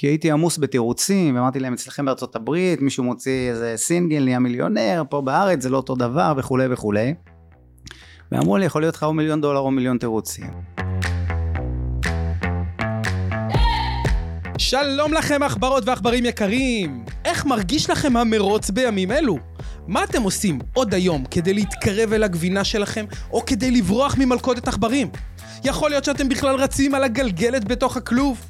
כי הייתי עמוס בתירוצים, ואמרתי להם אצלכם בארצות הברית, מישהו מוציא איזה סינגל, נהיה מיליונר, פה בארץ זה לא אותו דבר וכולי וכולי. ואמרו לי, יכול להיות לך או מיליון דולר או מיליון תירוצים. שלום לכם עכברות ועכברים יקרים! איך מרגיש לכם המרוץ בימים אלו? מה אתם עושים עוד היום כדי להתקרב אל הגבינה שלכם, או כדי לברוח ממלכודת עכברים? יכול להיות שאתם בכלל רצים על הגלגלת בתוך הכלוב?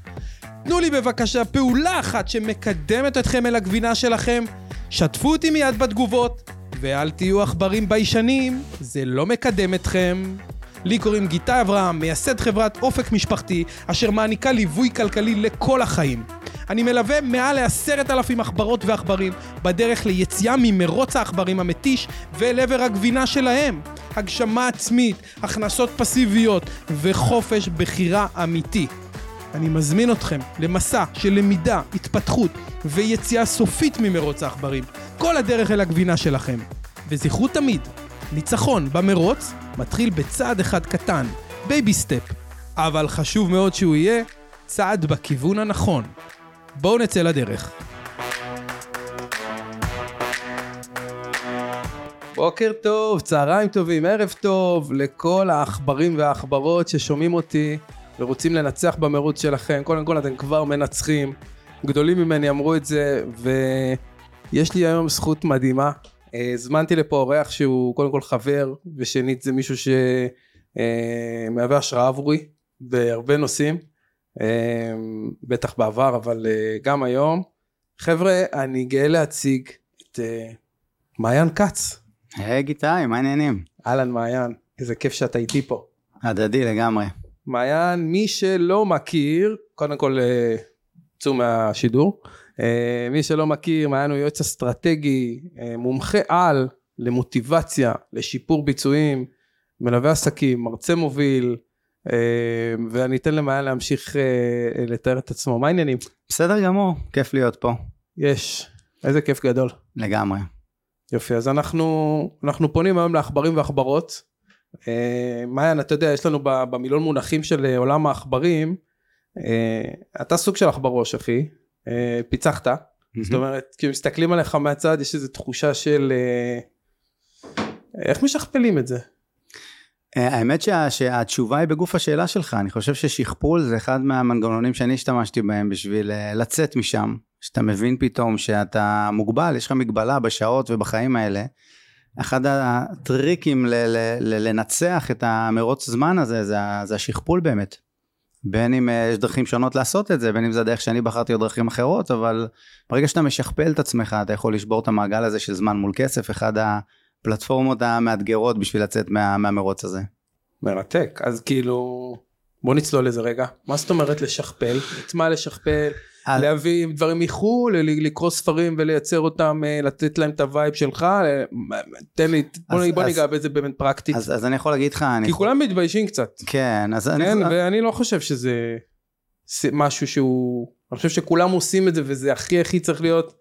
תנו לי בבקשה פעולה אחת שמקדמת אתכם אל הגבינה שלכם, שתפו אותי מיד בתגובות, ואל תהיו עכברים ביישנים, זה לא מקדם אתכם. לי קוראים גיטה אברהם, מייסד חברת אופק משפחתי, אשר מעניקה ליווי כלכלי לכל החיים. אני מלווה מעל לעשרת אלפים עכברות ועכברים בדרך ליציאה ממרוץ העכברים המתיש ואל עבר הגבינה שלהם. הגשמה עצמית, הכנסות פסיביות וחופש בחירה אמיתי. אני מזמין אתכם למסע של למידה, התפתחות ויציאה סופית ממרוץ העכברים. כל הדרך אל הגבינה שלכם. וזכרו תמיד, ניצחון במרוץ מתחיל בצעד אחד קטן, baby step, אבל חשוב מאוד שהוא יהיה צעד בכיוון הנכון. בואו נצא לדרך. בוקר טוב, צהריים טובים, ערב טוב לכל העכברים והעכברות ששומעים אותי ורוצים לנצח במרוץ שלכם. קודם כל אתם כבר מנצחים, גדולים ממני אמרו את זה, ויש לי היום זכות מדהימה. אה, הזמנתי לפה אורח שהוא קודם כל חבר, ושנית זה מישהו שמהווה השראה עבורי בהרבה נושאים, אה, בטח בעבר, אבל אה, גם היום. חבר'ה, אני גאה להציג את מעיין כץ. היי גיטאי, מה העניינים? אהלן מעיין, איזה כיף שאתה איתי פה. הדדי לגמרי. מעיין, מי שלא מכיר, קודם כל צאו מהשידור. מי שלא מכיר, מעיין הוא יועץ אסטרטגי, מומחה על למוטיבציה, לשיפור ביצועים, מלווה עסקים, מרצה מוביל, ואני אתן למעיין להמשיך לתאר את עצמו. מה העניינים? בסדר גמור, כיף להיות פה. יש, איזה כיף גדול. לגמרי. יופי, אז אנחנו, אנחנו פונים היום לעכברים ועכברות. מעיין, אתה יודע, יש לנו במילון מונחים של עולם העכברים, אתה סוג של עכברוש, אחי. פיצחת, זאת אומרת, כשמסתכלים עליך מהצד יש איזו תחושה של איך משכפלים את זה? האמת שה, שהתשובה היא בגוף השאלה שלך, אני חושב ששכפול זה אחד מהמנגנונים שאני השתמשתי בהם בשביל לצאת משם, שאתה מבין פתאום שאתה מוגבל, יש לך מגבלה בשעות ובחיים האלה. אחד הטריקים ל- ל- ל- לנצח את המרוץ זמן הזה זה, זה השכפול באמת. בין אם יש דרכים שונות לעשות את זה, בין אם זה הדרך שאני בחרתי או דרכים אחרות, אבל ברגע שאתה משכפל את עצמך, אתה יכול לשבור את המעגל הזה של זמן מול כסף, אחד הפלטפורמות המאתגרות בשביל לצאת מה, מהמרוץ הזה. מרתק, אז כאילו, בוא נצלול לזה רגע. מה זאת אומרת לשכפל? את מה לשכפל? על... להביא דברים מחו"ל, לקרוא ספרים ולייצר אותם, לתת להם את ה vibe שלך, תן לי, בוא, אז, בוא אז, ניגע בזה באמת פרקטית. אז, אז אני יכול להגיד לך, כי אני... כולם מתביישים קצת. כן, אז כן, אני... ואני לא חושב שזה משהו שהוא, אני חושב שכולם עושים את זה וזה הכי הכי צריך להיות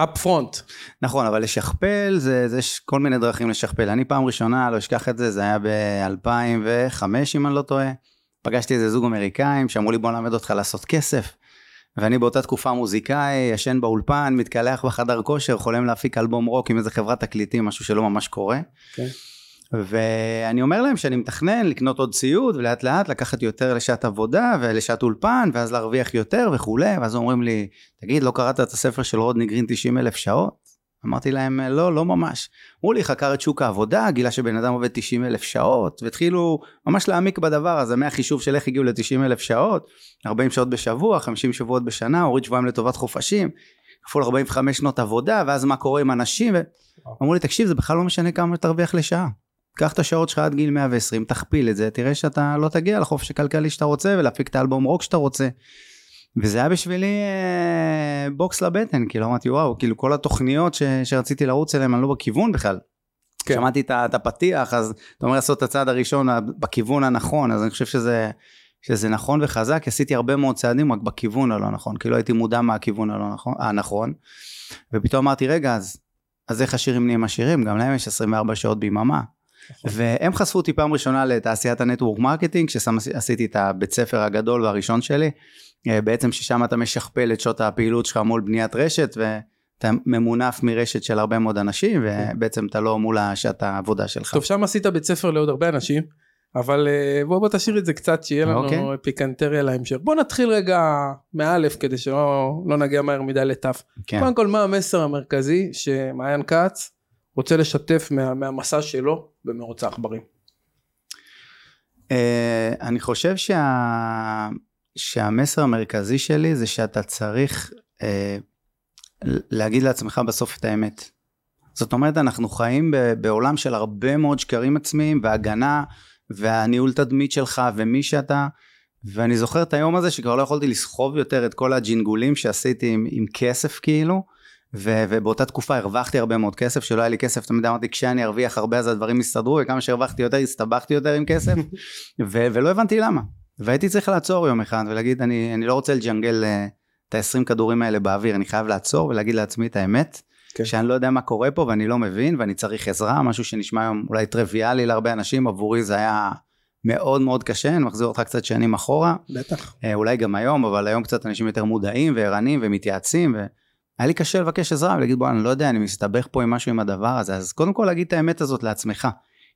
up front. נכון, אבל לשכפל, זה, זה יש כל מיני דרכים לשכפל. אני פעם ראשונה, לא אשכח את זה, זה היה ב-2005 אם אני לא טועה. פגשתי איזה זוג אמריקאים שאמרו לי בוא נלמד אותך לעשות כסף. ואני באותה תקופה מוזיקאי, ישן באולפן, מתקלח בחדר כושר, חולם להפיק אלבום רוק עם איזה חברת תקליטים, משהו שלא ממש קורה. Okay. ואני אומר להם שאני מתכנן לקנות עוד ציוד ולאט לאט לקחת יותר לשעת עבודה ולשעת אולפן ואז להרוויח יותר וכולי ואז אומרים לי תגיד לא קראת את הספר של רודני גרין 90 אלף שעות? אמרתי להם לא לא ממש. אמרו לי חקר את שוק העבודה גילה שבן אדם עובד 90 אלף שעות והתחילו ממש להעמיק בדבר הזה מהחישוב של איך הגיעו ל-90 אלף שעות 40 שעות בשבוע 50 שבועות בשנה הוריד שבועיים לטובת חופשים כפול 45 שנות עבודה ואז מה קורה עם אנשים אמרו לי תקשיב זה בכלל לא משנה כמה תרוויח לשעה קח את השעות שלך עד גיל 120, תכפיל את זה, תראה שאתה לא תגיע לחופש הכלכלי שאתה רוצה ולהפיק את האלבום רוק שאתה רוצה. וזה היה בשבילי אה, בוקס לבטן, כאילו אמרתי וואו, כאילו כל התוכניות ש, שרציתי לרוץ אליהן אני לא בכיוון בכלל. כן. שמעתי את, הפתיח, אז אתה אומר לעשות את הצעד הראשון בכיוון הנכון, אז אני חושב שזה, שזה נכון וחזק, עשיתי הרבה מאוד צעדים רק בכיוון הלא נכון, כאילו הייתי מודע מהכיוון הלא נכון, הנכון, ופתאום אמרתי רגע, אז, אז איך העשירים נהיים עשירים? גם להם יש 24 שעות ביממה. נכון. והם חשפו אותי פעם ראשונה לתעשיית ה network marketing, כשעשיתי את הבית ספר הגדול והראשון שלי, אה, בעצם ששם אתה משכפל את שעות הפעילות שלך מול בניית רשת, ואתה ממונף מרשת של הרבה מאוד אנשים, ובעצם אתה לא מול השעת העבודה שלך. טוב, שם עשית בית ספר לעוד הרבה אנשים, אבל אה, בוא בוא תשאיר את זה קצת, שיהיה לנו אוקיי. פיקנטריה להמשך. בוא נתחיל רגע מאלף, כדי שלא לא נגיע מהר מדי לתף. כן. קודם כל, מה המסר המרכזי שמעיין כץ רוצה לשתף מה, מהמסע שלו במרוץ העכברים? אה, אני חושב שה... שהמסר המרכזי שלי זה שאתה צריך אה, להגיד לעצמך בסוף את האמת. זאת אומרת, אנחנו חיים בעולם של הרבה מאוד שקרים עצמיים והגנה והניהול תדמית שלך ומי שאתה. ואני זוכר את היום הזה שכבר לא יכולתי לסחוב יותר את כל הג'ינגולים שעשיתי עם, עם כסף כאילו. ו- ובאותה תקופה הרווחתי הרבה מאוד כסף, שלא היה לי כסף, תמיד אמרתי כשאני ארוויח הרבה אז הדברים יסתדרו, וכמה שהרווחתי יותר הסתבכתי יותר עם כסף, ו- ולא הבנתי למה. והייתי צריך לעצור יום אחד ולהגיד אני, אני לא רוצה לג'נגל אה, את ה-20 כדורים האלה באוויר, אני חייב לעצור ולהגיד לעצמי את האמת, כן. שאני לא יודע מה קורה פה ואני לא מבין ואני צריך עזרה, משהו שנשמע היום אולי טריוויאלי להרבה אנשים, עבורי זה היה מאוד מאוד קשה, אני מחזיר אותך קצת שנים אחורה, בטח. אה, אולי גם היום, אבל היום קצת אנשים יותר מודעים וערניים ומתייעצים, והיה לי קשה לבקש עזרה ולהגיד בוא אני לא יודע, אני מסתבך פה עם משהו עם הדבר הזה, אז קודם כל להגיד את האמת הזאת לעצמך.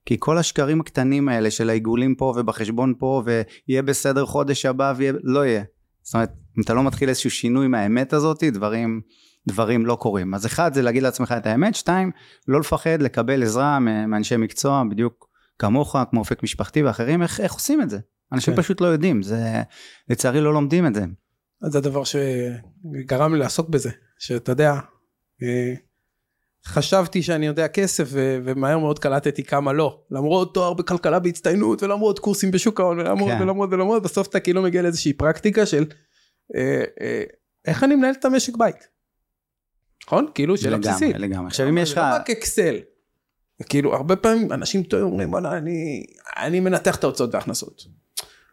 כי כל השקרים הקטנים האלה של העיגולים פה ובחשבון פה ויהיה בסדר חודש הבא ויהיה, לא יהיה. זאת אומרת, אם אתה לא מתחיל איזשהו שינוי מהאמת הזאת, דברים, דברים לא קורים. אז אחד זה להגיד לעצמך את האמת, שתיים, לא לפחד לקבל עזרה מאנשי מקצוע, בדיוק כמוך, כמו אופק משפחתי ואחרים, איך, איך עושים את זה? אנשים כן. פשוט לא יודעים, זה, לצערי לא לומדים את זה. זה הדבר שגרם לי לעסוק בזה, שאתה יודע, אה, חשבתי שאני יודע כסף ו- ומהר מאוד קלטתי כמה לא, למרות תואר בכלכלה בהצטיינות ולמרות קורסים בשוק ההון ולמרות כן. ולמרות ולמרות, בסוף אתה כאילו מגיע לאיזושהי פרקטיקה של אה, אה, איך אני מנהל את המשק בית. נכון? כאילו שאלה לגמרי, בסיסית. לגמרי. עכשיו אם יש לך... זה לא רק אקסל. כאילו הרבה פעמים אנשים טועים אומרים וואלה אני אני מנתח את ההוצאות וההכנסות.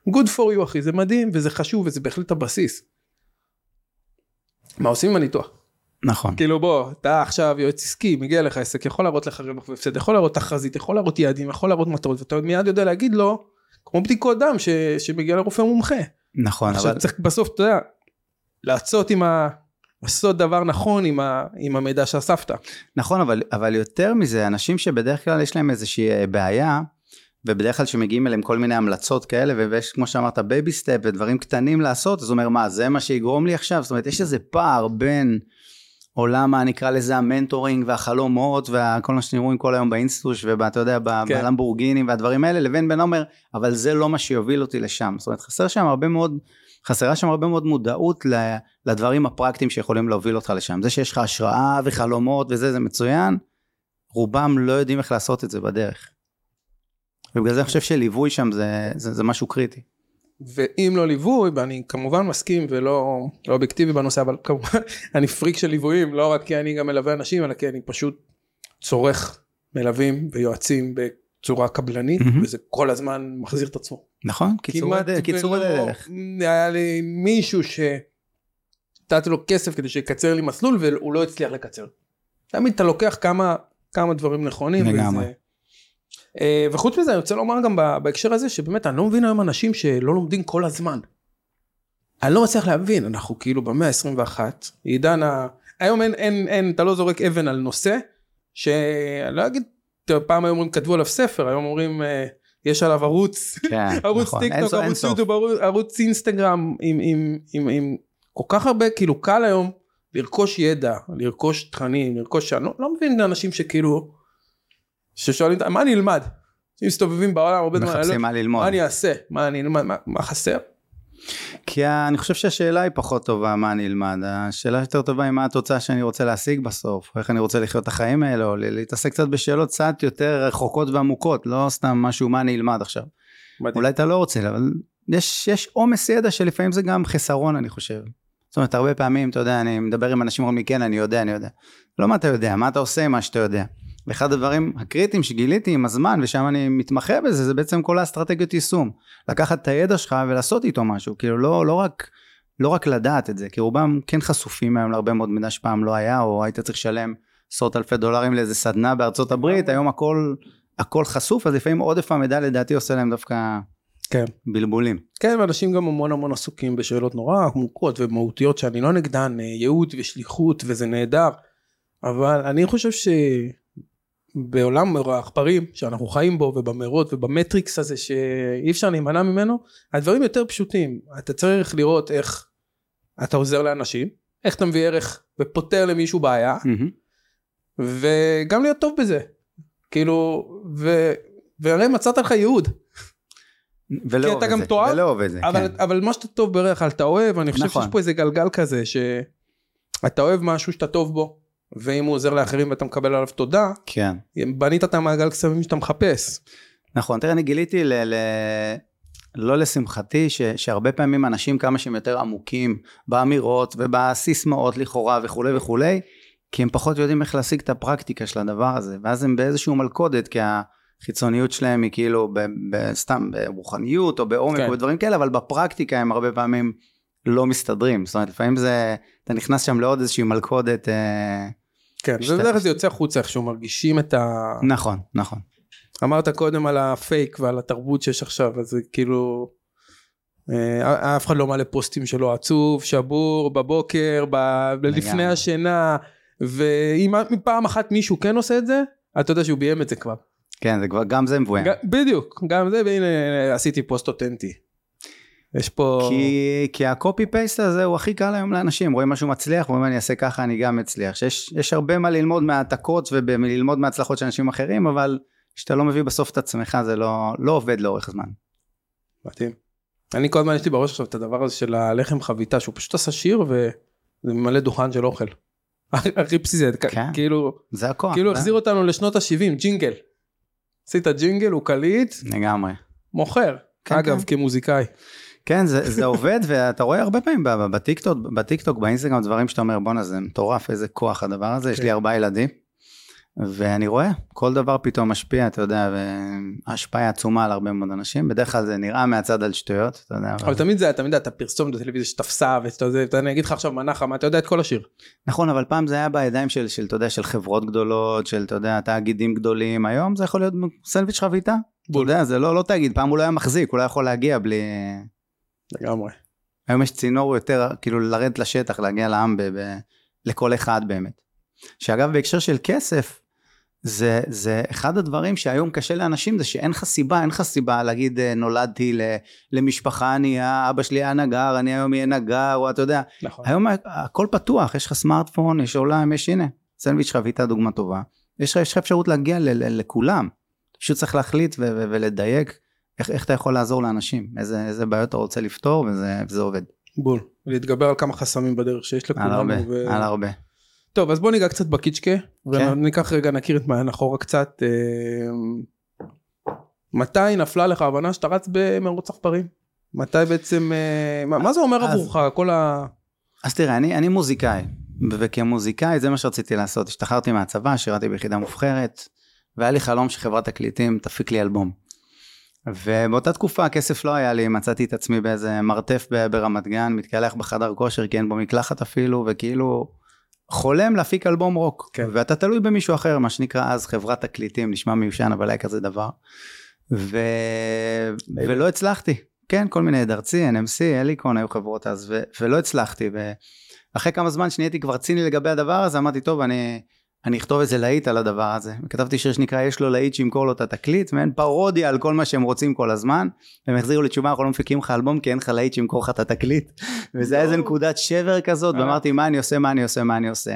good for you אחי זה מדהים וזה חשוב וזה בהחלט הבסיס. מה עושים עם הניתוח? נכון. כאילו בוא אתה עכשיו יועץ עסקי מגיע לך עסק יכול להראות לך רווח והפסד יכול להראות תחזית יכול להראות יעדים יכול להראות מטרות ואתה מיד יודע להגיד לו כמו בדיקות דם ש, שמגיע לרופא מומחה. נכון, עכשיו אבל... צריך בסוף אתה יודע לעשות עם ה... לעשות דבר נכון עם, ה, עם המידע שאספת. נכון, אבל, אבל יותר מזה, אנשים שבדרך כלל יש להם איזושהי אה, בעיה, ובדרך כלל שמגיעים אליהם כל מיני המלצות כאלה, ויש כמו שאמרת baby step ודברים קטנים לעשות, אז הוא אומר מה זה מה שיגרום לי עכשיו? זאת אומרת יש איזה פער בין עולם ה- נקרא לזה המנטורינג והחלומות וכל מה שאתם רואים כל היום באינסטוש ואתה יודע כן. בלמבורגינים והדברים האלה, לבין בן אומר אבל זה לא מה שיוביל אותי לשם. זאת אומרת חסר שם הרבה מאוד, חסרה שם הרבה מאוד מודעות לדברים הפרקטיים שיכולים להוביל אותך לשם. זה שיש לך השראה וחלומות וזה זה מצוין, רובם לא יודעים איך לעשות את זה בדרך. ובגלל זה אני חושב שליווי שם זה, זה, זה משהו קריטי. ואם לא ליווי ואני כמובן מסכים ולא לא אובייקטיבי בנושא אבל כמובן אני פריק של ליוויים לא רק כי אני גם מלווה אנשים אלא כי אני פשוט צורך מלווים ויועצים בצורה קבלנית מהמם. וזה כל הזמן מחזיר את עצמו. נכון? קיצור הדרך. ולא-. היה לי מישהו שנתתי לו כסף כדי שיקצר לי מסלול והוא לא הצליח לקצר. תמיד אתה לוקח כמה כמה דברים נכונים. לגמרי. וזה- וחוץ מזה אני רוצה לומר גם בהקשר הזה שבאמת אני לא מבין היום אנשים שלא לומדים כל הזמן. אני לא מצליח להבין אנחנו כאילו במאה ה-21 עידן ה... היום אין אין אין אתה לא זורק אבן על נושא שאני לא אגיד פעם היו אומרים כתבו עליו ספר היום אומרים אה, יש עליו ערוץ כן, ערוץ נכון. טיק טוק ערוץ. יוטיוב ערוץ- ערוץ אינסטגרם עם עם עם עם כל כך הרבה כאילו קל היום לרכוש ידע לרכוש תכנים לרכוש אני לא, לא מבין אנשים שכאילו ששואלים מה אני אלמד. מסתובבים בעולם הרבה זמן, אני לא- מחפשים מה ללמוד. מה אני אעשה מה אני אלמד מה- מה חסר. כי אני חושב שהשאלה היא פחות טובה מה אני אלמד, השאלה יותר טובה היא מה התוצאה שאני רוצה להשיג בסוף, איך אני רוצה לחיות את החיים האלה, או להתעסק קצת בשאלות קצת יותר רחוקות ועמוקות, לא סתם משהו מה אני אלמד עכשיו. מדהים. אולי אתה לא רוצה, אבל יש יש עומס ידע שלפעמים זה גם חסרון אני חושב. זאת אומרת הרבה פעמים אתה יודע אני מדבר עם אנשים אומרים לי כן אני יודע אני יודע. לא מה אתה יודע מה אתה עושה עם מה שאתה יודע. ואחד הדברים הקריטיים שגיליתי עם הזמן ושם אני מתמחה בזה זה בעצם כל האסטרטגיות יישום. לקחת את הידע שלך ולעשות איתו משהו כאילו לא לא רק לא רק לדעת את זה כי רובם כן חשופים היום להרבה מאוד מידע שפעם לא היה או היית צריך לשלם עשרות אלפי דולרים לאיזה סדנה בארצות הברית היום הכל הכל חשוף אז לפעמים עודף המידע לדעתי עושה להם דווקא כן. בלבולים. כן, ואנשים גם המון המון עסוקים בשאלות נורא עמוקות ומהותיות שאני לא נגדן, אה, ייעוד ושליחות וזה נהדר, אבל אני חושב שבעולם העכברים שאנחנו חיים בו ובמרוץ ובמטריקס הזה שאי אפשר להימנע ממנו, הדברים יותר פשוטים. אתה צריך לראות איך אתה עוזר לאנשים, איך אתה מביא ערך ופותר למישהו בעיה, מהמם. וגם להיות טוב בזה. כאילו, ו... והרי מצאת לך ייעוד. ולא כי אוהב אתה את גם זה, תאהב, ולא אוהב את זה, אבל, כן. אבל מה שאתה טוב בדרך כלל אתה אוהב, אני חושב נכון. שיש פה איזה גלגל כזה, שאתה אוהב משהו שאתה טוב בו, ואם הוא עוזר לאחרים ואתה מקבל עליו תודה, כן. בנית את המעגל קסמים שאתה מחפש. נכון, תראה, אני גיליתי, ל, ל, לא לשמחתי, ש, שהרבה פעמים אנשים כמה שהם יותר עמוקים באמירות ובסיסמאות לכאורה וכולי וכולי, כי הם פחות יודעים איך להשיג את הפרקטיקה של הדבר הזה, ואז הם באיזשהו מלכודת, כי החיצוניות שלהם היא כאילו ב, ב, סתם ברוחניות או בעומק כן. ודברים כאלה, אבל בפרקטיקה הם הרבה פעמים לא מסתדרים, זאת אומרת לפעמים זה, אתה נכנס שם לעוד איזושהי מלכודת, אה, כן, שאתה- ובדרך כלל זה יוצא החוצה איכשהו, מרגישים את ה... נכון, נכון. אמרת קודם על הפייק ועל התרבות שיש עכשיו, אז זה כאילו... אה, אף אחד לא מעלה פוסטים שלו עצוב, שבור, בבוקר, ב... לפני. השינה, ואם פעם אחת מישהו כן עושה את זה, אתה יודע שהוא ביים את זה כבר. כן, זה כבר, גם זה מבוים. ג- בדיוק, גם זה, והנה עשיתי פוסט אותנטי. יש פה... כי, כי הקופי פייסט הזה הוא הכי קל היום לאנשים, רואים משהו מצליח ואומרים אני אעשה ככה אני גם אצליח. שיש יש הרבה מה ללמוד מהעתקות וללמוד מההצלחות של אנשים אחרים, אבל כשאתה לא מביא בסוף את עצמך זה לא, לא עובד לאורך זמן. מדהים. אני כל הזמן יש לי בראש עכשיו את הדבר הזה של הלחם חביתה, שהוא פשוט עשה שיר וזה ממלא דוכן של אוכל. הכי בסיסי, כן. כאילו, זה הכוח. כאילו החזיר אותנו לשנות ה-70, ג'ינגל. עשית ג'ינגל, הוא קליט, לגמרי. מוכר. כן, אגב, כן. כמוזיקאי. כן זה, זה עובד ואתה רואה הרבה פעמים בטיקטוק, בטיקטוק באינסטגרם דברים שאתה אומר בואנה זה מטורף איזה כוח הדבר הזה, יש כן. לי ארבעה ילדים. ואני רואה כל דבר פתאום משפיע אתה יודע וההשפעה עצומה על הרבה מאוד אנשים בדרך כלל זה נראה מהצד על שטויות אתה יודע אבל תמיד זה תמיד היה את הפרסומת בטלוויזיה שתפסה, ואתה יודע, אני אגיד לך עכשיו מנחם, אתה יודע את כל השיר. נכון, אבל פעם זה היה בידיים של, של, אתה יודע, של חברות גדולות, של, אתה יודע, תאגידים גדולים, היום זה יכול להיות סנדוויץ' חביתה. אתה בול. יודע, זה לא, לא תאגיד, פעם הוא לא היה מחזיק, הוא לא יכול להגיע בלי... לגמרי. היום יש צינור יותר, כאילו, לרדת לשטח, להגיע לעם, ב, ב, לכל אחד באמת. שאגב, בהקשר של כסף, זה, זה אחד הדברים שהיום קשה לאנשים, זה שאין לך סיבה, אין לך סיבה להגיד, אה, נולדתי למשפחה ענייה, אבא שלי היה נגר, אני היום אהיה נגר, או אתה יודע, נכון. היום הכל פתוח, יש לך סמארטפון, יש עולם, יש הנה, סנדוויץ' חביתה דוגמה טובה. יש לך אפשרות להגיע ל, ל, לכולם. פשוט צריך להחליט ו, ו, ולדייק איך, איך אתה יכול לעזור לאנשים, איזה, איזה בעיות אתה רוצה לפתור וזה, וזה עובד. בול. להתגבר על כמה חסמים בדרך שיש על הרבה, לכולנו. ו- על הרבה. טוב, אז בוא ניגע קצת בקיצ'קה, כן. וניקח רגע, נכיר את מעיין אחורה קצת. אה, מתי נפלה לך ההבנה שאתה רץ במרוץ עכברים? מתי בעצם, אה, מה מה זה אומר אז- עבורך, כל ה... אז תראה, אני, אני מוזיקאי, וכמוזיקאי זה מה שרציתי לעשות. השתחררתי מהצבא, שירתי ביחידה מובחרת, והיה לי חלום שחברת תקליטים תפיק לי אלבום. ובאותה תקופה הכסף לא היה לי, מצאתי את עצמי באיזה מרתף ברמת גן, מתקלח בחדר כושר, כי אין בו מקלחת אפילו, וכאילו חולם להפיק אלבום רוק. כן. ואתה תלוי במישהו אחר, מה שנקרא אז חברת תקליטים, נשמע מיושן, אבל היה כזה דבר. ו... ולא הצלחתי. כן, כל מיני דרצי, NMC, אליקון, היו חברות אז, ו... ולא הצלחתי. ואחרי כמה זמן שנהייתי כבר ציני לגבי הדבר הזה, אמרתי, טוב, אני, אני אכתוב איזה להיט על הדבר הזה. וכתבתי שיר שנקרא, יש לו להיט שימכור לו את התקליט, מעין פרודיה על כל מה שהם רוצים כל הזמן. והם החזירו לי תשובה, אנחנו לא מפיקים לך אלבום, כי אין לך להיט שימכור לך את התקליט. וזה היה איזה נקודת שבר כזאת, אה. ואמרתי, מה אני עושה, מה אני עושה, מה אני עושה.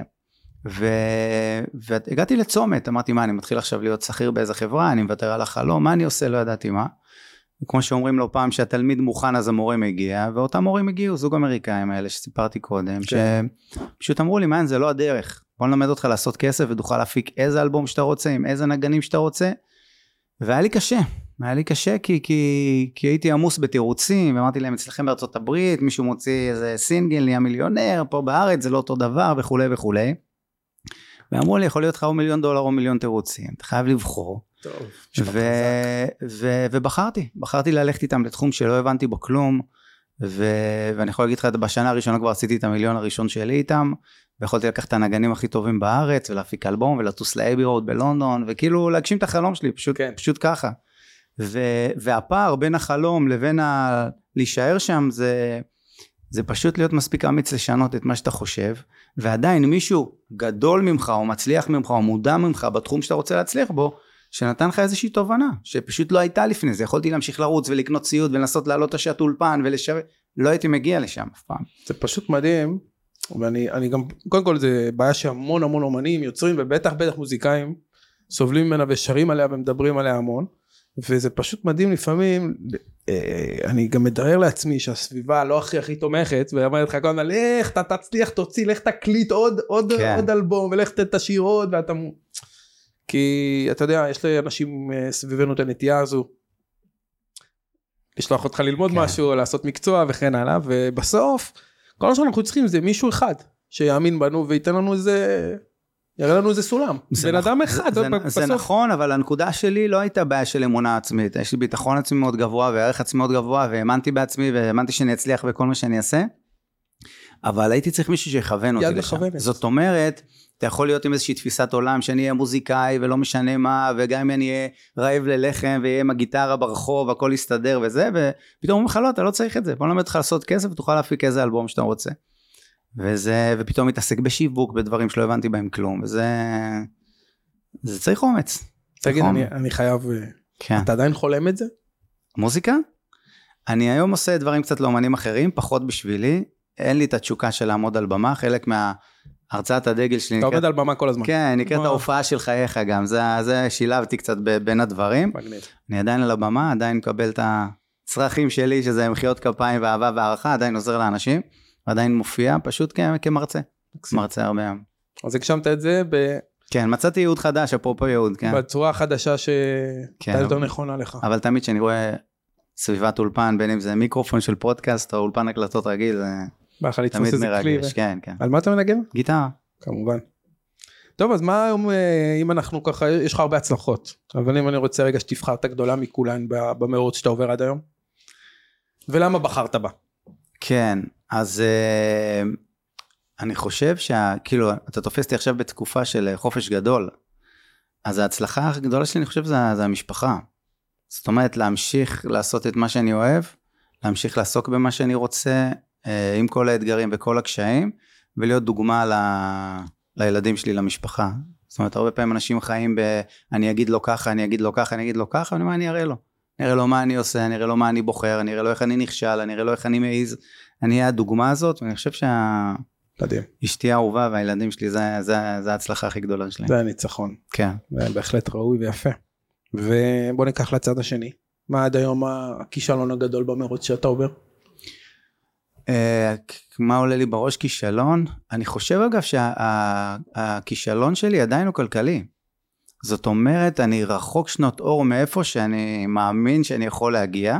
ו... והגעתי לצומת, אמרתי, מה, אני מתחיל עכשיו להיות שכיר באיזה חברה, אני מוותר על החלום, מה אני עושה, לא ידעתי מה. כמו שאומרים לו פעם שהתלמיד מוכן אז המורה מגיע ואותם מורים הגיעו זוג אמריקאים האלה שסיפרתי קודם כן. שפשוט אמרו לי מען זה לא הדרך. בוא נלמד אותך לעשות כסף ותוכל להפיק איזה אלבום שאתה רוצה עם איזה נגנים שאתה רוצה. והיה לי קשה היה לי קשה כי, כי, כי הייתי עמוס בתירוצים ואמרתי להם אצלכם בארצות הברית מישהו מוציא איזה סינגל נהיה מיליונר פה בארץ זה לא אותו דבר וכולי וכולי. ואמרו לי יכול להיות לך או מיליון דולר או מיליון תירוצים אתה חייב לבחור טוב, ו- ו- ובחרתי, בחרתי ללכת איתם לתחום שלא הבנתי בו כלום, ו- ואני יכול להגיד לך, בשנה הראשונה כבר עשיתי את המיליון הראשון שלי איתם, ויכולתי לקחת את הנגנים הכי טובים בארץ, ולהפיק אלבום, ולטוס לאבי רוד בלונדון, וכאילו להגשים את החלום שלי, פשוט, כן. פשוט ככה. ו- והפער בין החלום לבין ה- להישאר שם זה, זה פשוט להיות מספיק אמיץ לשנות את מה שאתה חושב, ועדיין מישהו גדול ממך או מצליח ממך או מודע ממך בתחום שאתה רוצה להצליח בו, שנתן לך איזושהי תובנה שפשוט לא הייתה לפני זה, יכולתי להמשיך לרוץ ולקנות ציוד ולנסות להעלות את השעת אולפן ולשווק, לא הייתי מגיע לשם אף פעם. זה פשוט מדהים, ואני אני גם, קודם כל זה בעיה שהמון המון אומנים, יוצרים ובטח בטח מוזיקאים סובלים ממנה ושרים עליה ומדברים עליה המון, וזה פשוט מדהים לפעמים, אה, אני גם מתאר לעצמי שהסביבה לא הכי הכי תומכת, ואומרת לך כל הזמן, לך אתה תצליח תוציא, לך תקליט עוד, עוד, כן. עוד אלבום, ולך תשאיר עוד, ואתה... כי אתה יודע, יש לאנשים אה, סביבנו את הנטייה הזו. לשלוח אותך ללמוד כן. משהו, לעשות מקצוע וכן הלאה, ובסוף כל מה שאנחנו צריכים זה מישהו אחד שיאמין בנו וייתן לנו איזה, יראה לנו איזה סולם. זה בן נכ- אדם זה- אחד, זה, בסוף. זה נכון אבל הנקודה שלי לא הייתה בעיה של אמונה עצמית יש לי ביטחון עצמי מאוד גבוה וערך עצמי מאוד גבוה והאמנתי בעצמי והאמנתי שאני אצליח בכל מה שאני אעשה אבל הייתי צריך מישהו שיכוון אותי לשם מכוונת. זאת אומרת אתה יכול להיות עם איזושהי תפיסת עולם שאני אהיה מוזיקאי ולא משנה מה וגם אם אני אהיה רעב ללחם ואהיה עם הגיטרה ברחוב הכל יסתדר וזה ופתאום אומרים לך לא אתה לא צריך את זה בוא נלמד אותך לעשות כסף ותוכל להפיק איזה אלבום שאתה רוצה וזה ופתאום מתעסק בשיווק בדברים שלא הבנתי בהם כלום וזה זה צריך אומץ תגיד. אני, אני חייב, אה, כן אתה עדיין חולם את זה? מוזיקה אני היום עושה דברים קצת לאומנים אחרים פחות בשבילי אין לי את התשוקה של לעמוד על במה חלק מהרצאת הדגל שלי אתה נקראת, עומד על במה כל הזמן. כן נקראת מה? ההופעה של חייך גם זה זה שילבתי קצת ב- בין הדברים מגניב. אני עדיין על הבמה עדיין מקבל את הצרכים שלי שזה מחיאות כפיים ואהבה והערכה עדיין עוזר לאנשים ועדיין מופיע פשוט כ- כמרצה מרצה הרבה היום. אז הגשמת את זה ב- כן מצאתי ייעוד חדש אפרופו ייעוד כן בצורה החדשה שהייתה כן. יותר נכונה לך. אבל תמיד כשאני רואה סביבת אולפן בין אם זה מיקרופון של פודקאסט או אולפן הקלטות רגיל זה בא לתפוס איזה כלי. מרגש ו- כן כן על מה אתה מנגן? גיטרה כמובן. טוב אז מה היום אה, אם אנחנו ככה יש לך הרבה הצלחות אבל אם אני רוצה רגע שתבחר את הגדולה מכולן ב- במרוץ שאתה עובר עד היום. ולמה בחרת בה? כן אז אה, אני חושב שכאילו אתה תופס אותי עכשיו בתקופה של אה, חופש גדול אז ההצלחה הכי גדולה שלי אני חושב זה, זה המשפחה. זאת אומרת להמשיך לעשות את מה שאני אוהב להמשיך לעסוק במה שאני רוצה עם כל האתגרים וכל הקשיים ולהיות דוגמה ל, לילדים שלי למשפחה. זאת אומרת הרבה פעמים אנשים חיים ב אני אגיד לו ככה אני אגיד לו ככה אני אגיד לו ככה אני אומר אני אראה לו. אני אראה לו מה אני עושה אני אראה לו מה אני בוחר אני אראה לו איך אני נכשל אני אראה לו איך אני מעז. אני אהיה הדוגמה הזאת ואני חושב מדהים. שהאשתי האהובה והילדים שלי זה, זה, זה ההצלחה הכי גדולה שלי. זה הניצחון. כן. זה בהחלט ראוי ויפה. ובוא ניקח לצד השני. מה עד היום הכישלון הגדול במרוץ שאתה עובר? מה עולה לי בראש כישלון? אני חושב אגב שהכישלון שלי עדיין הוא כלכלי. זאת אומרת, אני רחוק שנות אור מאיפה שאני מאמין שאני יכול להגיע,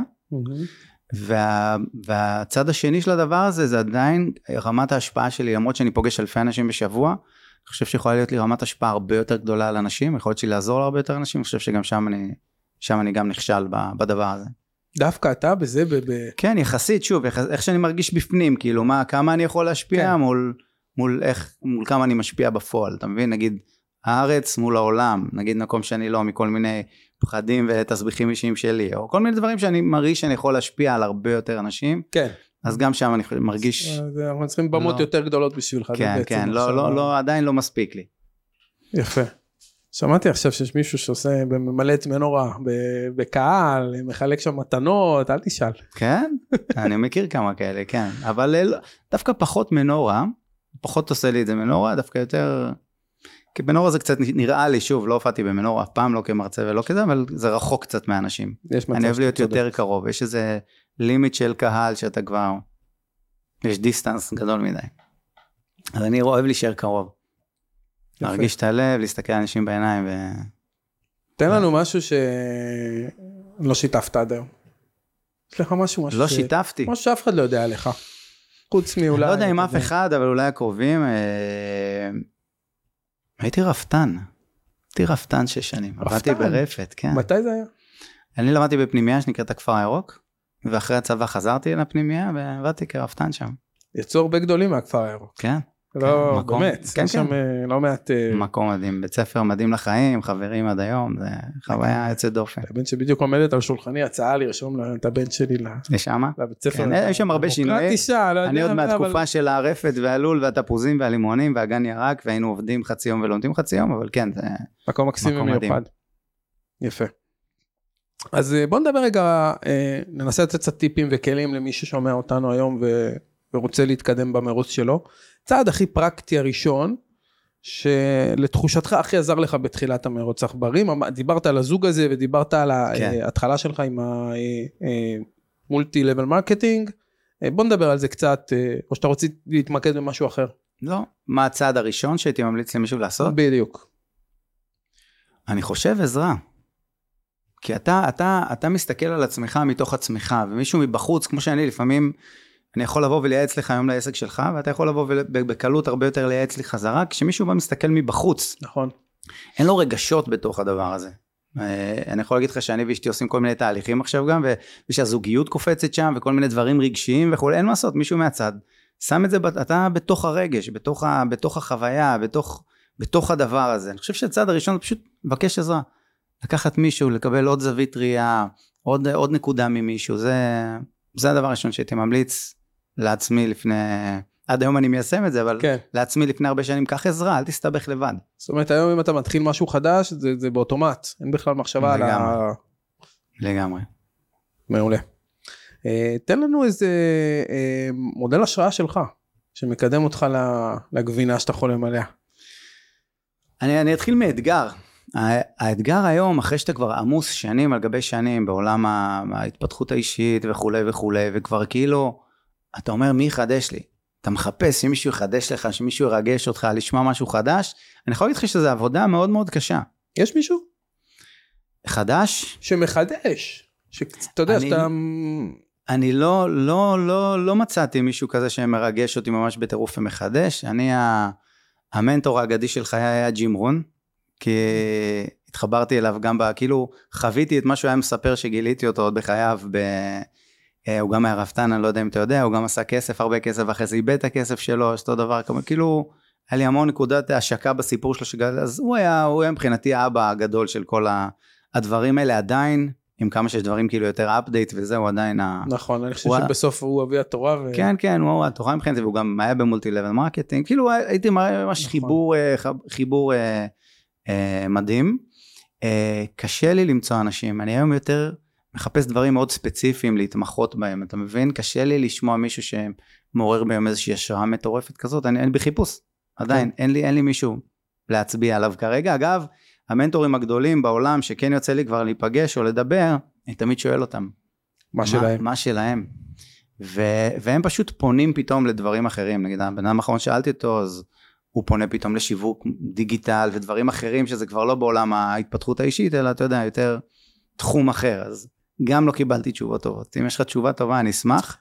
וה, והצד השני של הדבר הזה זה עדיין רמת ההשפעה שלי, למרות שאני פוגש אלפי אנשים בשבוע, אני חושב שיכולה להיות לי רמת השפעה הרבה יותר גדולה על אנשים, יכול להיות שלי לעזור להרבה יותר אנשים, אני חושב שגם שם אני, שם אני גם נכשל בדבר הזה. דווקא אתה בזה, ב- ב- כן, יחסית, שוב, יחס, איך שאני מרגיש בפנים, כאילו, מה, כמה אני יכול להשפיע כן. מול, מול איך, מול כמה אני משפיע בפועל, אתה מבין? נגיד, הארץ מול העולם, נגיד מקום שאני לא, מכל מיני פחדים ותסביכים אישיים שלי, או כל מיני דברים שאני מרגיש שאני יכול להשפיע על הרבה יותר אנשים, כן. אז גם שם אני מרגיש, אז אנחנו צריכים במות לא. יותר גדולות בשבילך. כן, כן, לא, לא, לא, עדיין לא מספיק לי. יפה. שמעתי עכשיו שיש מישהו שעושה, ממלא את מנורה בקהל, מחלק שם מתנות, אל תשאל. כן? אני מכיר כמה כאלה, כן. אבל אה, לא- דווקא פחות מנורה, פחות עושה לי את זה מנורה, דווקא יותר... כי מנורה זה קצת נראה לי, שוב, לא הופעתי במנורה אף פעם, לא כמרצה ולא כזה, אבל זה רחוק קצת מצב אני אוהב להיות. יותר קרוב, יש איזה לימיט של קהל שאתה כבר... יש דיסטנס גדול מדי. אז אני אוהב להישאר קרוב. להרגיש את הלב, להסתכל על אנשים בעיניים ו... תן לנו משהו שלא שיתפת עד היום. יש לך משהו, משהו לא ש- שיתפתי. משהו שאף אחד לא יודע עליך. חוץ מאולי... לא יודע אם אף אחד, אבל אולי הקרובים. אה, הייתי רפתן. הייתי רפתן שש שנים. עבדתי רפתן? ברפת, כן. מתי זה היה? אני למדתי בפנימייה שנקראת הכפר הירוק, ואחרי הצבא חזרתי לפנימייה ועבדתי כרפתן שם. יצאו הרבה גדולים מהכפר הירוק. כן. לא, מקום- באמת, כן, יש שם כן. אה, לא מעט... אה, מקום מדהים, בית ספר מדהים לחיים, חברים עד היום, זה חוויה יוצאת דופן. הבן שבדיוק עומדת על שולחני הצעה לרשום את הבן שלי לשמה? לבית ספר. כן, יש שם הרבה שינויים. לא אני עוד אבל- מהתקופה של הרפת והלול והתפוזים והלימונים והגן ירק והיינו עובדים חצי יום ולומדים חצי יום אבל כן זה מקום מקסים. ומיוחד. יפה. אז אה, בוא נדבר רגע, ננסה לתת קצת טיפים וכלים למי ששומע אותנו היום ורוצה להתקדם במרוץ שלו. צעד הכי פרקטי הראשון, שלתחושתך הכי עזר לך בתחילת המרוץ עכברים, אמ- דיברת על הזוג הזה ודיברת על כן. ההתחלה שלך עם ה multi level marketing. בוא נדבר על זה קצת, אה, או שאתה רוצה להתמקד במשהו אחר. לא מה הצעד הראשון שהייתי ממליץ למישהו לעשות בדיוק. אני חושב עזרה. כי אתה אתה אתה מסתכל על עצמך מתוך עצמך ומישהו מבחוץ כמו שאני לפעמים אני יכול לבוא ולייעץ לך היום לעסק שלך ואתה יכול לבוא ובקלות הרבה יותר לייעץ לי חזרה כשמישהו בא מסתכל מבחוץ נכון. אין לו רגשות בתוך הדבר הזה. אה, אני יכול להגיד לך שאני ואשתי עושים כל מיני תהליכים עכשיו גם, ושהזוגיות קופצת שם, וכל מיני דברים רגשיים וכולי, אין מה לעשות, מישהו מהצד. שם את זה, אתה בתוך הרגש, בתוך, ה- בתוך החוויה, בתוך, בתוך הדבר הזה. אני חושב שהצעד הראשון זה פשוט לבקש עזרה. לקחת מישהו, לקבל עוד זווית ראייה, עוד, עוד נקודה ממישהו, זה, זה הדבר הראשון שהייתי ממליץ לעצמי לפני, עד היום אני מיישם את זה, אבל כן. לעצמי לפני הרבה שנים, קח עזרה, אל תסתבך לבד. זאת אומרת היום אם אתה מתחיל משהו חדש זה, זה באוטומט אין בכלל מחשבה על ה... לגמרי. לגמרי. מעולה. אה, תן לנו איזה אה, מודל השראה שלך שמקדם אותך ל- לגבינה שאתה חולם עליה. אני, אני אתחיל מאתגר. האתגר היום, אחרי שאתה כבר עמוס שנים על גבי שנים בעולם ההתפתחות האישית וכולי וכולי, וכבר כאילו, אתה אומר מי יחדש לי? אתה מחפש שמישהו יחדש לך, שמישהו ירגש אותך, לשמוע משהו חדש. אני יכול להגיד לך שזו עבודה מאוד מאוד קשה. יש מישהו חדש, שמחדש שאתה יודע אני- שאתה אני לא, לא, לא, לא מצאתי מישהו כזה שמרגש אותי ממש בטירוף ומחדש. אני, ה, המנטור האגדי של חיי היה ג'ים רון, כי התחברתי אליו גם ב... כאילו, חוויתי את מה שהוא היה מספר שגיליתי אותו עוד בחייו. ב, הוא גם היה רפתן, אני לא יודע אם אתה יודע, הוא גם עשה כסף, הרבה כסף, ואחרי זה איבד את הכסף שלו, יש אותו דבר, כמו- כאילו, היה לי המון נקודת השקה בסיפור שלו, שגל, אז הוא היה, הוא היה מבחינתי האבא הגדול של כל ה, הדברים האלה עדיין, עם כמה שיש דברים כאילו יותר update וזהו עדיין ה... נכון אני חושב. שבסוף הוא אבי התורה. ו... כן כן הוא התורה מבחינתי והוא גם היה ב multi level marketing כאילו הייתי מראה ממש נכון. חיבור אה, חיבור אה, אה, מדהים. אה, קשה לי למצוא אנשים אני היום יותר מחפש דברים מאוד ספציפיים להתמחות בהם אתה מבין? קשה לי לשמוע מישהו שמעורר בהם איזושהי השראה מטורפת כזאת אני, אני בחיפוש עדיין אין לי אין לי מישהו להצביע עליו כרגע. אגב המנטורים הגדולים בעולם שכן יוצא לי כבר להיפגש או לדבר אני תמיד שואל אותם מה שלהם. מה שלהם. ו, והם פשוט פונים פתאום לדברים אחרים, נגיד הבן אדם האחרון שאלתי אותו, אז הוא פונה פתאום לשיווק דיגיטל ודברים אחרים שזה כבר לא בעולם ההתפתחות האישית, אלא אתה יודע, יותר תחום אחר, אז גם לא קיבלתי תשובות טובות. אם יש לך תשובה טובה אני אשמח.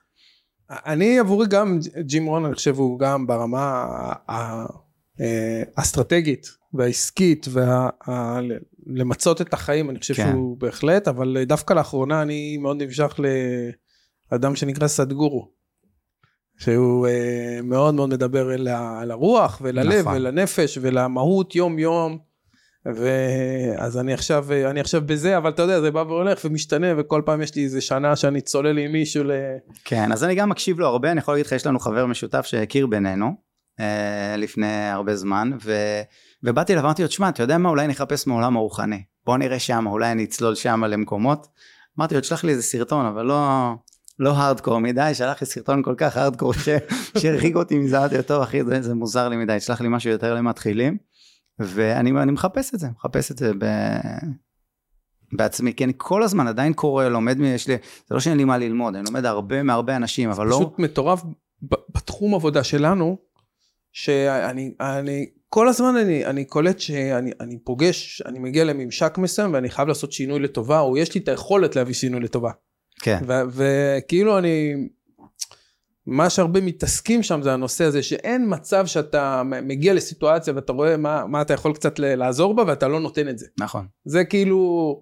אני עבורי גם ג'ים רון אני חושב הוא גם ברמה אה, האסטרטגית והעסקית ולמצות את החיים אני חושב כן. שהוא בהחלט אבל דווקא לאחרונה אני מאוד נמשך לאדם שנקרא סדגורו. שהוא אה, מאוד מאוד מדבר אל הרוח וללב נכון. ולנפש ולמהות יום יום. ואז אני עכשיו אני עכשיו בזה אבל אתה יודע זה בא והולך ומשתנה וכל פעם יש לי איזה שנה שאני צולל עם מישהו ל... כן, אז אני גם מקשיב לו הרבה, אני יכול להגיד לך, יש לנו חבר משותף שהכיר בינינו אה, לפני הרבה זמן, ו, ובאתי אליו, אמרתי לו, תשמע, אתה יודע מה, אולי נחפש מעולם הרוחני. בוא נראה שם, אולי אני אצלול שם למקומות. אמרתי לו, תשלח לי איזה סרטון, אבל לא, לא הארדקור מדי, שלח לי סרטון כל כך הארדקור שהרחיק אותי מזה, אמרתי לו, טוב אחי, זה, זה מוזר לי מדי, תשלח לי משהו יותר למתחילים. ואני אני מחפש את זה, מחפש את זה ב... בעצמי, כי אני כל הזמן עדיין קורא, לומד, יש לי, זה לא שאין לי מה ללמוד, אני לומד הרבה מהרבה אנשים, אבל לא, פשוט מטורף בתחום עבודה שלנו שאני אני כל הזמן אני אני קולט שאני אני פוגש אני מגיע לממשק מסוים ואני חייב לעשות שינוי לטובה או יש לי את היכולת להביא שינוי לטובה. כן, וכאילו אני מה שהרבה מתעסקים שם זה הנושא הזה שאין מצב שאתה מגיע לסיטואציה ואתה רואה מה, מה אתה יכול קצת לעזור בה ואתה לא נותן את זה נכון, זה כאילו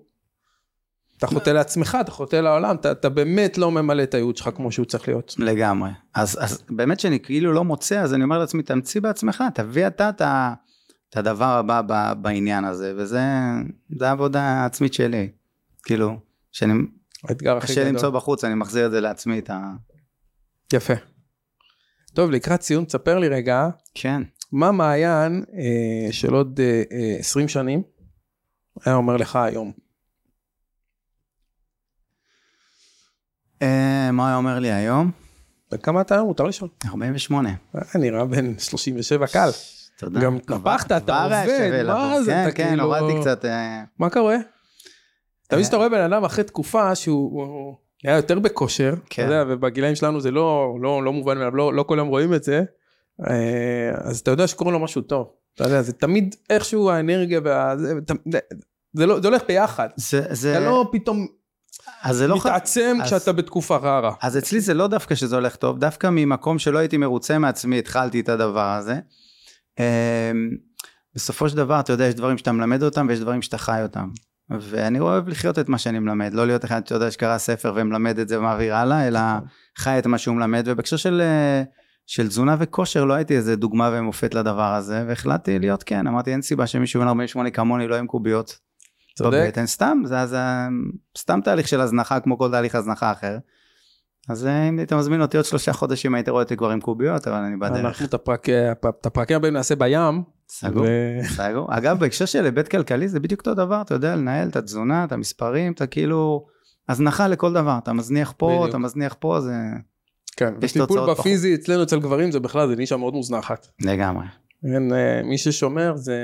אתה חוטא לעצמך, אתה חוטא לעולם, אתה, אתה באמת לא ממלא את הייעוד שלך כמו שהוא צריך להיות. לגמרי. אז, אז באמת שאני כאילו לא מוצא, אז אני אומר לעצמי, תמציא בעצמך, תביא אתה את ה- את הדבר הבא ב- בעניין הזה, וזה זה העבודה העצמית שלי. כאילו, שאני, האתגר הכי קשה גדול. למצוא בחוץ, אני מחזיר את זה לעצמי, את ה... יפה. טוב, לקראת סיום, תספר לי רגע, כן. מה מעיין אה, של עוד אה, אה, 20 שנים היה אומר לך היום? אה, מה היה אומר לי היום? וכמה אתה היום? מותר לשאול. 48. אה, נראה בן 37 קל. תודה. גם כבר- התהפכת, אתה עובד, מה. זה, כן, אתה כן, כאילו- הורדתי קצת... אה, מה קורה? תמיד. כשאתה רואה בן אדם אחרי תקופה שהוא הוא היה יותר בכושר, אתה כן. יודע, ובגילאים שלנו זה לא, לא, לא מובן מאליו, לא, לא כל היום רואים את זה, אה, אז אתה יודע שקורה לו משהו טוב. אתה יודע, זה תמיד איכשהו האנרגיה וה... זה, זה, זה, לא, זה הולך ביחד. זה, זה, אתה לא פתאום אז זה לא. מתעצם אז- כשאתה בתקופה רעה. אז אצלי זה לא דווקא שזה הולך טוב, דווקא ממקום שלא הייתי מרוצה מעצמי התחלתי את הדבר הזה. אמ, בסופו של דבר, אתה יודע, יש דברים שאתה מלמד אותם ויש דברים שאתה חי אותם. ואני אוהב לחיות את מה שאני מלמד, לא להיות אחד, אתה יודע, שקרא ספר ומלמד את זה ומעביר הלאה, אלא חי את מה שהוא מלמד, ובהקשר של, אה, של תזונה וכושר לא הייתי איזה דוגמה ומופת לדבר הזה, והחלטתי להיות כן, אמרתי אין סיבה שמישהו בן 48 כמוני לא עם קוביות. צודק. בבטן, סתם, זה, זה סתם תהליך של הזנחה כמו כל תהליך הזנחה אחר. אז אה, אם היית מזמין אותי עוד שלושה חודשים הייתי רואה אותי כבר עם קוביות, אבל אני בדרך. אנחנו את את הפרקים הבאים נעשה בים. סגור, סגור. אגב, בהקשר של היבט כלכלי זה בדיוק אותו דבר, אתה יודע, לנהל את התזונה, את המספרים, אתה כאילו, הזנחה לכל דבר, אתה מזניח פה. אתה מזניח פה, זה כן, וטיפול בפיזי אצלנו אצל גברים זה בכלל זה נישה מאוד מוזנחת. לגמרי. כן, אה, מי ששומר זה,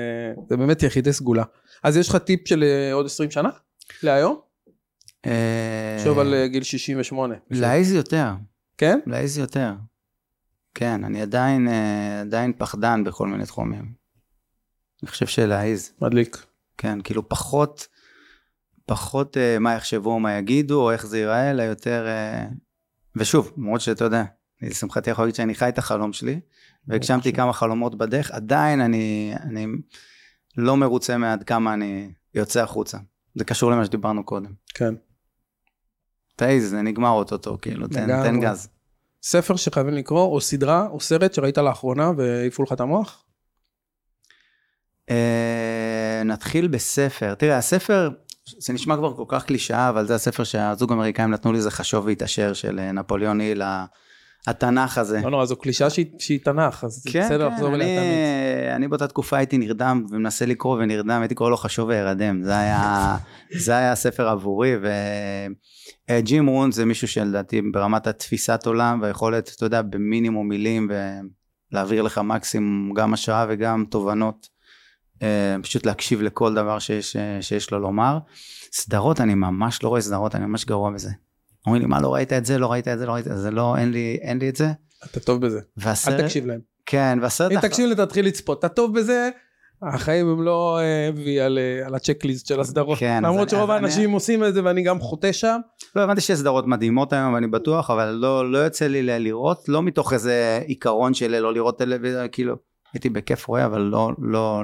זה באמת יחידי סגולה. אז יש לך טיפ של אה, עוד 20 שנה? להיום? תחשוב על אה, גיל 68. להעיז יותר, כן? להעיז יותר. כן, אני עדיין, אה, עדיין פחדן בכל מיני תחומים. אני חושב שלהעיז. מדליק. כן, כאילו פחות, פחות אה, מה יחשבו, מה יגידו, או איך זה ייראה, אלא יותר... אה, ושוב, למרות שאתה יודע, אני לשמחתי יכול להגיד שאני חי את החלום שלי, והגשמתי כמה חלומות בדרך, עדיין אני, אני לא מרוצה מעד כמה אני יוצא החוצה. זה קשור למה שדיברנו קודם. כן. תעיז, זה נגמר אוטוטו, כאילו, תן. תן גז. ספר שחייבים לקרוא, או סדרה, או סרט שראית לאחרונה והעיפו לך את המוח? אה, נתחיל בספר. תראה, הספר, זה נשמע כבר כל כך קלישאה, אבל זה הספר שהזוג האמריקאים נתנו לי, זה חשוב והתעשר של אה, נפוליאון היל, התנ"ך הזה. לא נורא, זו קלישה שהיא שהיא תנ"ך, אז כן, בסדר כן, לחזור אליה תמיד. אני באותה תקופה הייתי נרדם ומנסה לקרוא ונרדם, הייתי קורא לו חשוב וארדם, זה היה, זה היה הספר עבורי, וג'ים רון זה מישהו שלדעתי ברמת התפיסת עולם והיכולת, אתה יודע, במינימום מילים ולהעביר לך מקסימום גם השראה וגם תובנות, אה, פשוט להקשיב לכל דבר שיש, שיש לו לומר. סדרות, אני ממש לא רואה סדרות, אני ממש גרוע בזה. אומרים לי, מה, לא ראית את זה, לא ראית את זה, לא ראית את זה, לא, אין לי, אין לי את זה. אתה טוב בזה. והסרט, אל תקשיב להם. כן, והסרט אם תקשיב לי תתחיל לצפות. אתה טוב בזה, החיים הם לא אה, וי על, אה, על הצ'קליסט של הסדרות. כן, למרות שרוב אז אני- האנשים עושים את זה ואני גם חוטא שם. לא הבנתי שיש סדרות מדהימות היום ואני בטוח אבל לא לא יוצא לי לראות לא מתוך איזה עיקרון של לא לראות טלוויזיה כאילו הייתי בכיף רואה אבל לא לא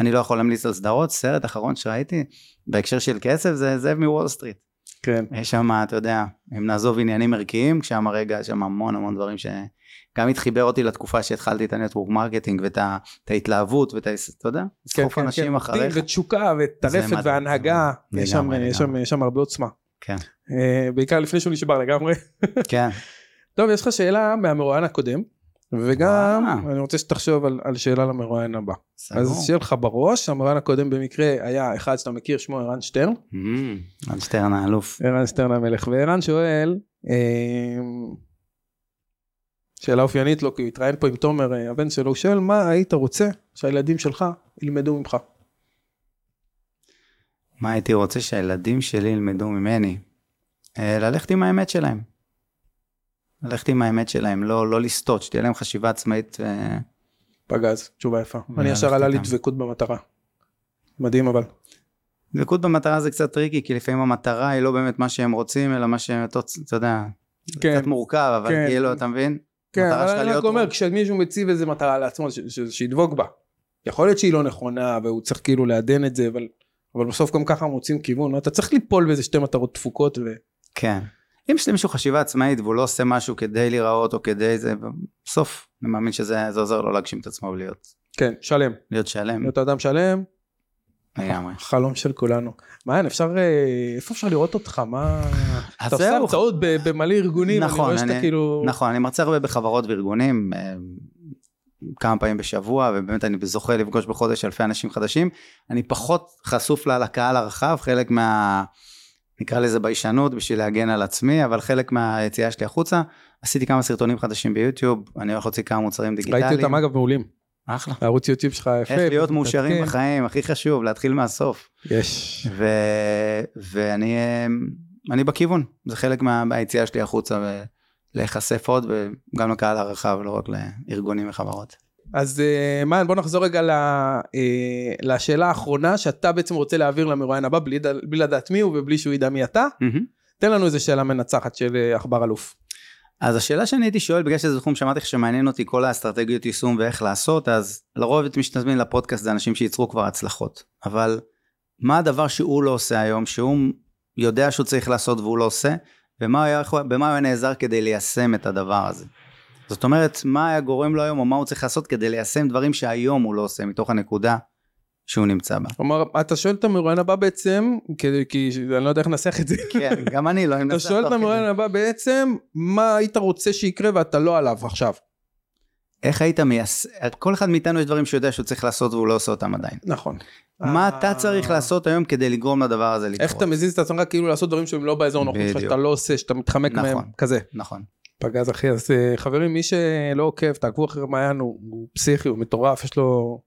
אני לא יכול להמליץ על סדרות סרט אחרון שראיתי בהקשר של כסף זה זאב מוול סטריט כן. יש שם אתה יודע אם נעזוב עניינים ערכיים שם רגע יש שם המון המון דברים שגם חיבר אותי לתקופה שהתחלתי את ה network marketing ואת ההתלהבות ואת ה... אתה יודע לסחוף אנשים אחריך כן, ותשוקה מטורפת. והנהגה. יש שם- יש שם- יש שם הרבה עוצמה. כן אה, בעיקר לפני שהוא נשבר לגמרי. כן טוב, יש לך שאלה מהמרואיין הקודם, וגם וואו. אני רוצה שתחשוב על, על שאלה למרואיין הבא. סגור. אז שיהיה לך בראש, המרואיין הקודם במקרה היה אחד שאתה מכיר, שמו ערן שטרן, Mm, על שטרן האלוף ערן שטרן המלך, וערן שואל, אה, שאלה אופיינית לו, כי הוא התראיין פה עם תומר, אה, הבן שלו, הוא שואל, מה היית רוצה שהילדים שלך ילמדו ממך? מה הייתי רוצה שהילדים שלי ילמדו ממני? אה, ללכת עם האמת שלהם. ללכת עם האמת שלהם, לא, לא לסטות, שתהיה להם חשיבה עצמאית. אה, פגז, תשובה יפה. אני ישר עלה לי. דבקות במטרה. מדהים אבל. דבקות במטרה זה קצת tricky, כי לפעמים המטרה היא לא באמת מה שהם רוצים, אלא מה שהם, אתה יודע, כן, קצת מורכב, אבל כן. כאילו, אתה מבין? כן, אבל אני רק אומר. כשמישהו מציב איזה מטרה לעצמו, שידבוק בה. יכול להיות שהיא לא נכונה, והוא צריך כאילו לעדן את זה, אבל אבל בסוף גם ככה מוצאים כיוון, אתה צריך ליפול באיזה שתי מטרות דפוקות ו... כן. אם יש למישהו חשיבה עצמאית והוא לא עושה משהו כדי להיראות או כדי זה, בסוף אני מאמין שזה זה עוזר לו להגשים את עצמו ולהיות כן, שלם. להיות שלם להיות אדם שלם, לגמרי. חלום של כולנו. מעיין, אפשר, אה, איפה אפשר לראות אותך? מה... אתה עושה. הרצאות ב- במלא ארגונים, אני נכון, רואה שאתה אני- כאילו... נכון, אני מרצה הרבה בחברות וארגונים, אה, כמה פעמים בשבוע, ובאמת אני זוכה לפגוש בחודש אלפי אנשים חדשים. אני פחות חשוף לקהל הרחב, חלק מה... נקרא לזה ביישנות בשביל להגן על עצמי, אבל חלק מהיציאה שלי החוצה, עשיתי כמה סרטונים חדשים ביוטיוב, אני הולך להוציא כמה מוצרים דיגיטליים. ראיתי אותם אגב מעולים. אחלה. הערוץ יוטיוב שלך יפה. איך להיות מאושרים מתעדכן. בחיים, הכי חשוב, להתחיל מהסוף. יש. ו... ואני אה, אני בכיוון, זה חלק מה... מהיציאה שלי החוצה, ולהיחשף עוד, וגם לקהל הרחב, לא רק לארגונים וחברות. אז אה, מעיין, בוא נחזור רגע ל- אה, לשאלה האחרונה שאתה בעצם רוצה להעביר למרואיין הבא בלי בלי לדעת מי הוא ובלי שהוא ידע מי אתה. תן לנו איזה שאלה מנצחת של אה, עכבר אלוף. אז השאלה שאני הייתי שואל, בגלל שזה תחום שאמרתי לך שמעניין אותי כל האסטרטגיות יישום ואיך לעשות, אז לרוב את מי שתזמין לפודקאסט זה אנשים שייצרו כבר הצלחות. אבל מה הדבר שהוא לא עושה היום, שהוא יודע שהוא צריך לעשות והוא לא עושה, ומה הוא היה נעזר כדי ליישם את הדבר הזה. זאת אומרת, מה היה גורם לו היום, או מה הוא צריך לעשות כדי ליישם דברים שהיום הוא לא עושה, מתוך הנקודה שהוא נמצא בה. כלומר, אתה שואל את המרואיין הבא בעצם, כי, כי אני לא יודע איך לנסח את זה. כן, גם אני לא אתה אנסח שואל את. המרואיין הבא בעצם, מה היית רוצה שיקרה ואתה לא עליו עכשיו. איך היית מיישם, כל אחד מאיתנו יש דברים שהוא יודע שהוא צריך לעשות והוא לא עושה אותם עדיין. נכון. מה אתה צריך לעשות היום כדי לגרום לדבר הזה לקרות? איך אתה מזיז את עצמך כאילו לעשות דברים שהם לא באזור נוחות שלך, בדיוק. שאתה לא עושה, שאתה מתחמק נכון. מהם, כזה. נכון. פגז אחי, אז אה, חברים, מי שלא עוקב, תעקבו אחרי מעיין, הוא, הוא פסיכי, הוא מטורף, יש לו,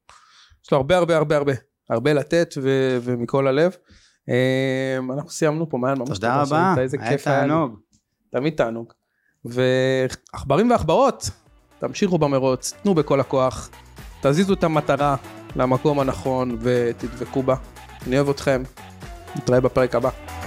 יש לו הרבה הרבה הרבה הרבה, הרבה לתת ו, ומכל הלב. אה, אנחנו סיימנו פה, מעיין, ממש תודה רבה, שהיית, איזה היה כיף היה לי. תענוג. תמיד תענוג. ועכברים ועכברות, תמשיכו במרוץ, תנו בכל הכוח, תזיזו את המטרה למקום הנכון ותדבקו בה. אני אוהב אתכם, נתראה בפרק הבא.